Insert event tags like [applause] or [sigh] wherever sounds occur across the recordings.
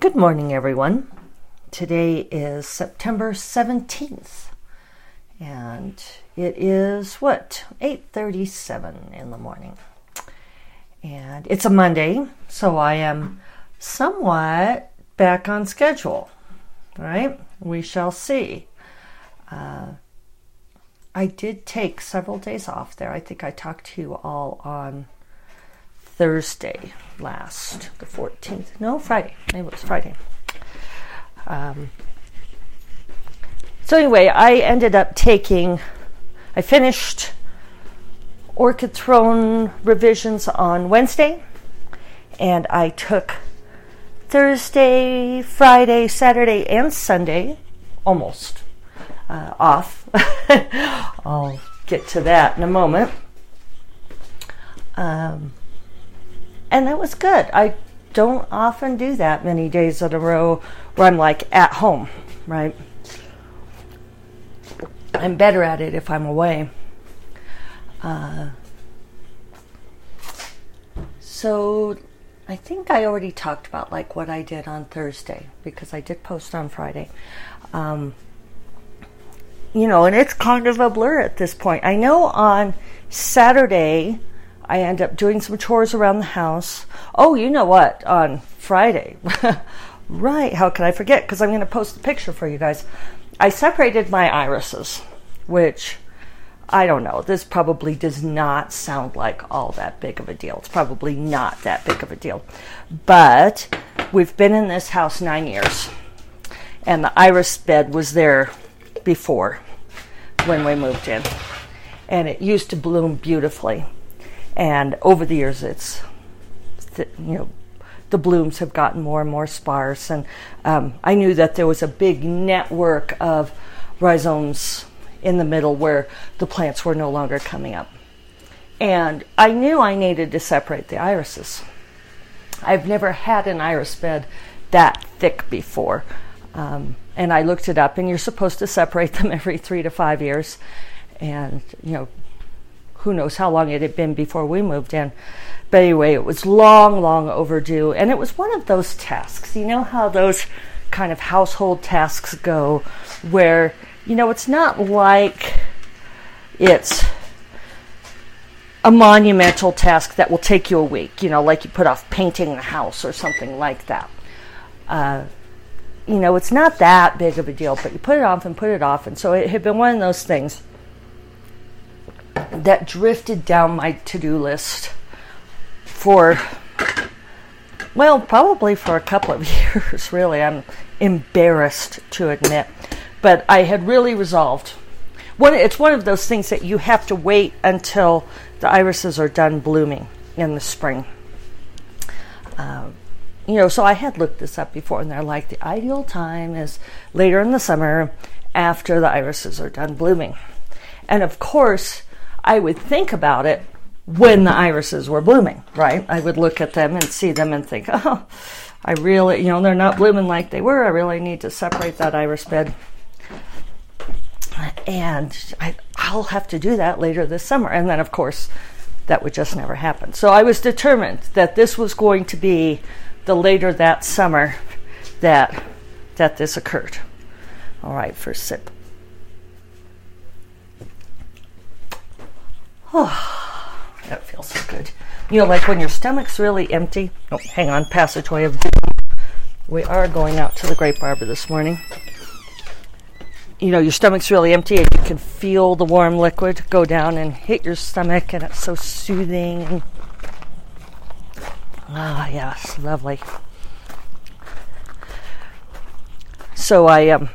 Good morning, everyone. Today is September 17th, and it is what 8:37 in the morning. And it's a Monday, so I am somewhat back on schedule. Right? We shall see. Uh, I did take several days off there. I think I talked to you all on Thursday last, the 14th. No, Friday. Maybe it was Friday. Um, so, anyway, I ended up taking, I finished Orchid Throne revisions on Wednesday, and I took Thursday, Friday, Saturday, and Sunday almost uh, off. [laughs] I'll get to that in a moment. Um, and that was good. I don't often do that many days in a row where I'm like at home, right? I'm better at it if I'm away. Uh, so I think I already talked about like what I did on Thursday because I did post on Friday. Um, you know, and it's kind of a blur at this point. I know on Saturday I end up doing some chores around the house. Oh, you know what? On Friday, [laughs] right? How can I forget? Because I'm going to post a picture for you guys. I separated my irises, which I don't know. This probably does not sound like all that big of a deal. It's probably not that big of a deal. But we've been in this house nine years, and the iris bed was there before when we moved in. And it used to bloom beautifully and over the years, it's you know the blooms have gotten more and more sparse. And um, I knew that there was a big network of rhizomes in the middle where the plants were no longer coming up. And I knew I needed to separate the irises. I've never had an iris bed that thick before. Um, and I looked it up, and you're supposed to separate them [laughs] every three to five years. And, you know, who knows how long it had been before we moved in. But anyway, it was long, long overdue. And it was one of those tasks. You know how those kind of household tasks go, where, you know, it's not like it's a monumental task that will take you a week, you know, like you put off painting the house or something like that. Uh, you know, it's not that big of a deal, but you put it off and put it off. And so it had been one of those things that drifted down my to do list for, well, probably for a couple of [laughs] years, really. I'm embarrassed to admit. But I had really resolved. One, it's one of those things that you have to wait until the irises are done blooming in the spring. Um, you know, so I had looked this up before, and they're like the ideal time is later in the summer after the irises are done blooming. And of course, I would think about it when the irises were blooming, right? I would look at them and see them and think, oh, I really, you know, they're not blooming like they were. I really need to separate that iris bed. And I, I'll have to do that later this summer. And then, of course, that would just never happen. So I was determined that this was going to be the later that summer that that this occurred. All right, first sip. Oh, [sighs] that feels so good. You know, like when your stomach's really empty. Oh, hang on, passageway of. We are going out to the Grape Arbor this morning. You know, your stomach's really empty and you can feel the warm liquid go down and hit your stomach, and it's so soothing. Ah, yes, lovely. So I um,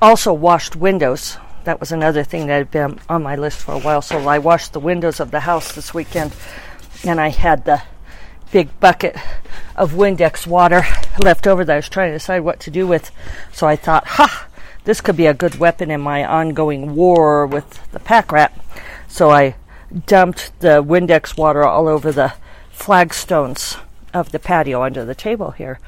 also washed windows that was another thing that had been on my list for a while. So I washed the windows of the house this weekend, and I had the big bucket of Windex water left over that I was trying to decide what to do with. So I thought, ha, this could be a good weapon in my ongoing war with the pack rat. So I dumped the Windex water all over the flagstones of the patio under the table here.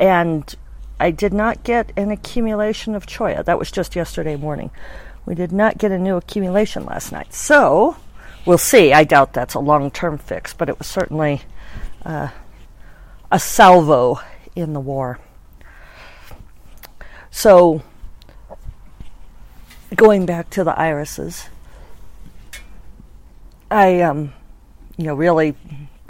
And I did not get an accumulation of cholla. That was just yesterday morning. We did not get a new accumulation last night. So, we'll see. I doubt that's a long term fix, but it was certainly uh, a salvo in the war. So, going back to the irises, I, um, you know, really,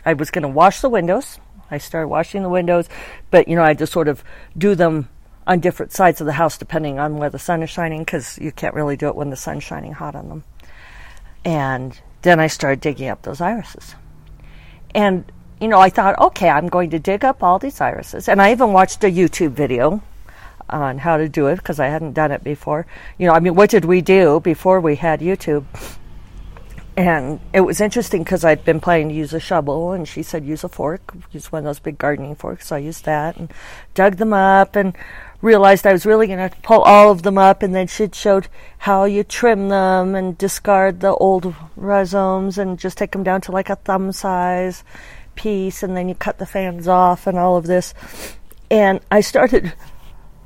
I was going to wash the windows. I started washing the windows, but you know, I just sort of do them on different sides of the house depending on where the sun is shining because you can't really do it when the sun's shining hot on them. And then I started digging up those irises. And, you know, I thought, okay, I'm going to dig up all these irises. And I even watched a YouTube video on how to do it because I hadn't done it before. You know, I mean, what did we do before we had YouTube? And it was interesting because I'd been planning to use a shovel, and she said use a fork, use one of those big gardening forks. So I used that and dug them up and realized I was really going to pull all of them up, and then she showed how you trim them and discard the old rhizomes and just take them down to like a thumb size piece, and then you cut the fans off and all of this. And I started.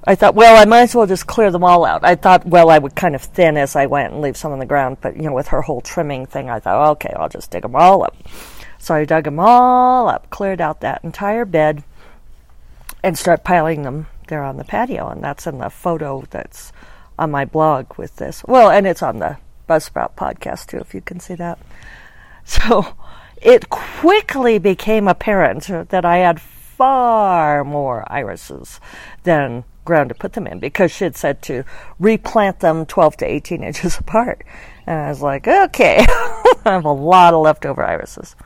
I thought, well, I might as well just clear them all out. I thought, well, I would kind of thin as I went and leave some on the ground, but you know, with her whole trimming thing, I thought, okay, I'll just dig them all up. So I dug them all up, cleared out that entire bed, and start piling them there on the patio, and that's in the photo that's on my blog with this. Well, and it's on the Buzzsprout podcast too, if you can see that. [laughs] So it quickly became apparent that I had far more irises than ground to put them in because she had said to replant them 12 to 18 [laughs] inches apart. And I was like, okay, [laughs] I have a lot of leftover irises.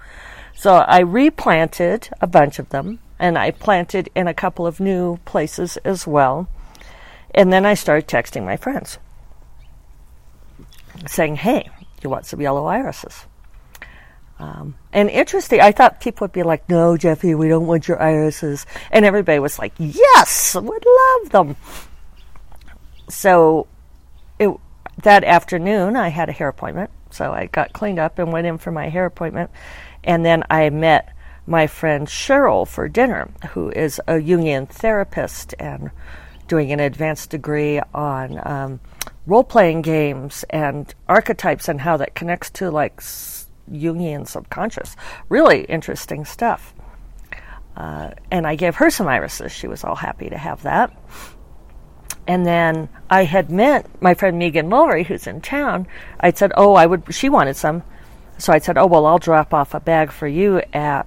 So I replanted a bunch of them and I planted in a couple of new places as well. And then I started texting my friends saying, hey, you want some yellow irises? Um, and interesting, I thought people would be like, no, Jeffe, we don't want your irises. And everybody was like, yes, we'd love them. So it, that afternoon, I had a hair appointment. So I got cleaned up and went in for my hair appointment. And then I met my friend Cheryl for dinner, who is a Jungian therapist and doing an advanced degree on um, role playing games and archetypes and how that connects to like Jungian subconscious. Really interesting stuff. Uh, and I gave her some irises. She was all happy to have that. And then I had met my friend Megan Mulry, who's in town. I said, "Oh, I would." She wanted some, so I said, "Oh, well, I'll drop off a bag for you at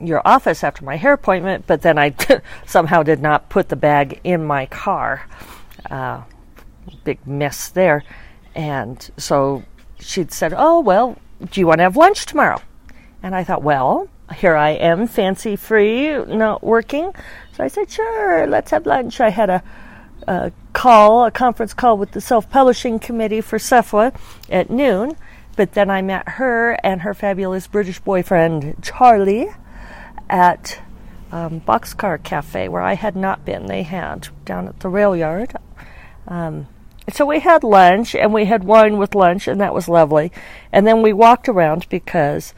your office after my hair appointment, but then I [laughs] somehow did not put the bag in my car. Uh, big mess there. And so she'd said, Oh, well, do you want to have lunch tomorrow? And I thought, Well, here I am, fancy free, not working. So I said, Sure, let's have lunch. I had a, a call, a conference call with the self publishing committee for SFWA at noon. But then I met her and her fabulous British boyfriend, Charlie at um, Boxcar Cafe, where I had not been. They had down at the rail yard. Um, so we had lunch and we had wine with lunch, and that was lovely. And then we walked around because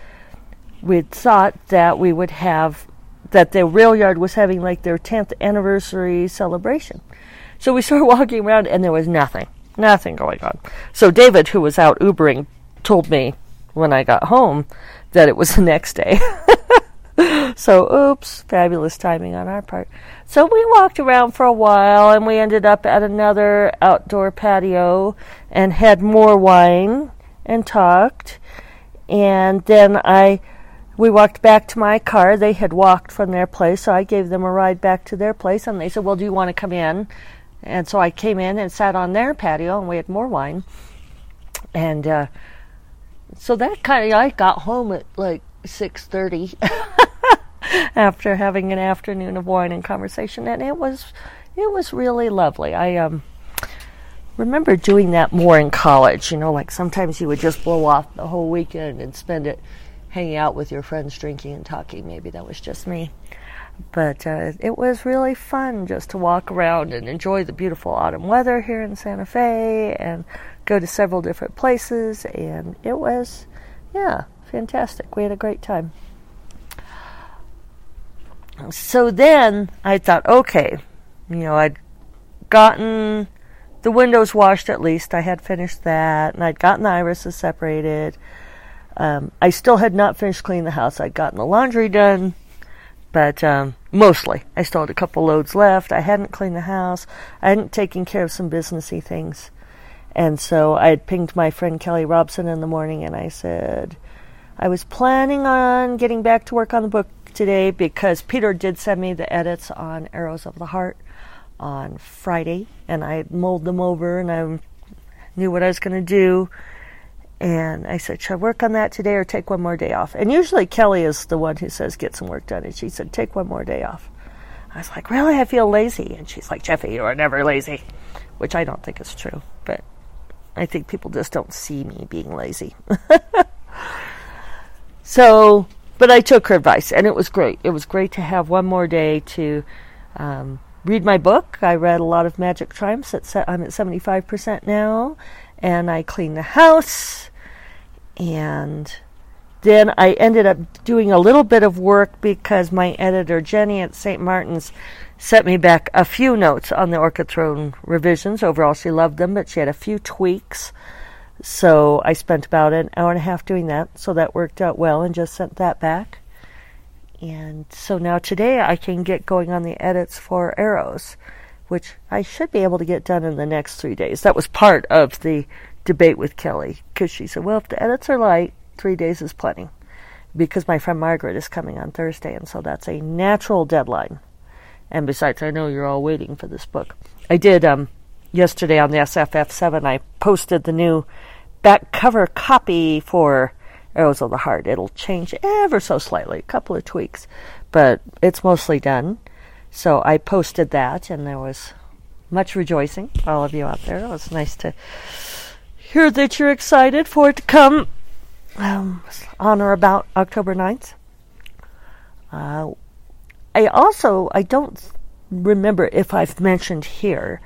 we thought that we would have that the rail yard was having like their 10th anniversary celebration. So we [laughs] started walking around, and there was nothing, nothing going on. So David, who was out Ubering, told me when I got home that it was the next day. [laughs] so, oops, fabulous timing on our part. So we walked around for a while and we ended up at another outdoor patio and had more wine and talked. And then I we walked back to my car. They had walked from their place, so I gave them a ride back to their place and they said, "Well, do you want to come in?" And so I came in and sat on their patio and we had more wine. And uh, so that kind of I got home at like 6:30 [laughs] [laughs] after having an afternoon of wine and conversation, and it was it was really lovely. I um remember doing that more in college. You know, like sometimes you would just blow off the whole weekend and spend it hanging out with your friends, drinking and talking. Maybe that was just me. But uh, it was really fun just to walk around and enjoy the beautiful autumn weather here in Santa Fe and go to several different places. And it was, yeah, fantastic. We had a great time. So then I thought, okay, you know, I'd gotten the windows washed at least. I had finished that, and I'd gotten the irises separated. Um, I still had not finished cleaning the house. I'd gotten the laundry done, but um, mostly I still had a couple loads left. I hadn't cleaned the house. I hadn't taken care of some businessy things, and so I had pinged my friend Kelly Robson in the morning, and I said I was planning on getting back to work on the book today because Peter did send me the edits on Arrows of the Heart on Friday, and I mulled them over, and I knew what I was going to do. And I said, Should I work on that today or take one more day off? And usually Kelly is the one who says, Get some work done. And she said, Take one more day off. I was like, Really? I feel lazy. And she's like, Jeffe, you are never lazy. Which I don't think is true. But I think people just don't see me being lazy. [laughs] so, but I took her advice and it was great. It was great to have one more day to um, read my book. I read a lot of Magic Triumphs. At I'm at 75% now. And I cleaned the house. And then I ended up doing a little bit of work because my editor, Jenny at St. Martin's, sent me back a few notes on the Orchid Throne revisions. Overall, she loved them, but she had a few tweaks. So I spent about an hour and a half doing that. So that worked out well and just sent that back. And so now today I can get going on the edits for Arrows, which I should be able to get done in the next three days. That was part of the debate with Kelly because she said, well, if the edits are light, three days is plenty. Because my friend Margaret is coming on Thursday, and so that's a natural deadline. And besides, I know you're all waiting for this book. I did um, yesterday on the SFF7, I posted the new back cover copy for Arrows of the Heart. It'll change ever so slightly, a couple of tweaks, but it's mostly done. So I posted that, and there was much rejoicing, all of you out there. It was nice to hear that you're excited for it to come um, on or about October 9th. Uh, I also, I don't remember if I've mentioned here,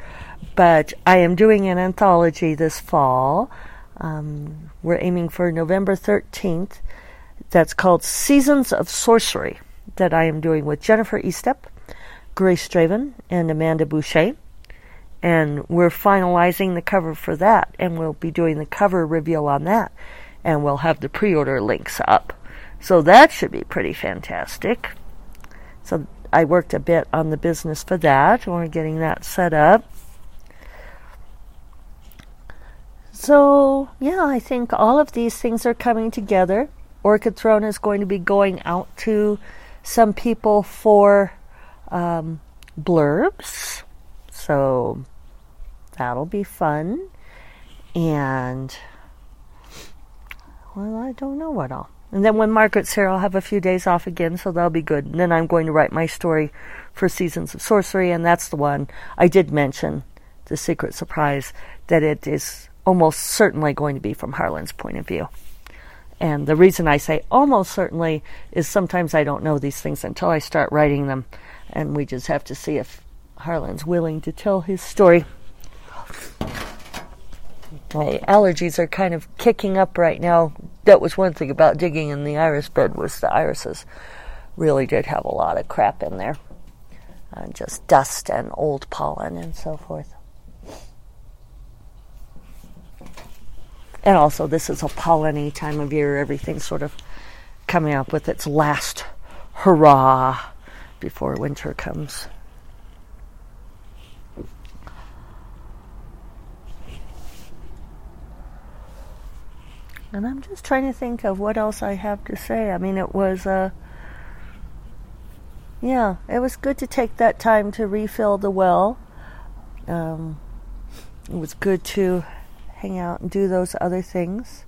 but I am doing an anthology this fall. Um, we're aiming for November 13th. That's called Seasons of Sorcery, that I am doing with Jennifer Estep, Grace Draven, and Amanda Bouchet. And we're finalizing the cover for that, and we'll be doing the cover reveal on that, and we'll have the pre order links up. So that should be pretty fantastic. So I worked a bit on the business for that, and we're getting that set up. So, yeah, I think all of these things are coming together. Orchid Throne is going to be going out to some people for um, blurbs. So, that'll be fun. And, well, I don't know what all. And then when Margaret's here, I'll have a few days off again, so that'll be good. And then I'm going to write my story for Seasons of Sorcery, and that's the one I did mention, the secret surprise, that it is almost certainly going to be from Harlan's point of view. And the reason I say almost certainly is sometimes I don't know these things until I start writing them, and we just have to see if Harlan's willing to tell his story. My allergies are kind of kicking up right now. That was one thing about digging in the iris bed was the irises really did have a lot of crap in there, uh, just dust and old pollen and so forth. And also, this is a polleny time of year. Everything's sort of coming up with its last hurrah before winter comes. And I'm just trying to think of what else I have to say. I mean, it was, uh, yeah, it was good to take that time to refill the well. Um, it was good to hang out and do those other things.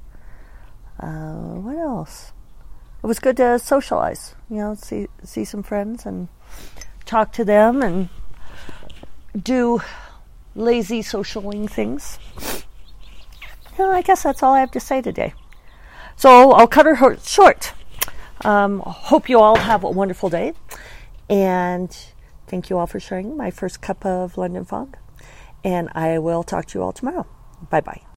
Uh, what else? It was good to socialize, you know, see see some friends and talk to them and do lazy socialing things. I guess that's all I have to say today. So I'll cut her short. Um, hope you all have a wonderful day, and thank you all for sharing my first cup of London fog. And I will talk to you all tomorrow. 拜拜。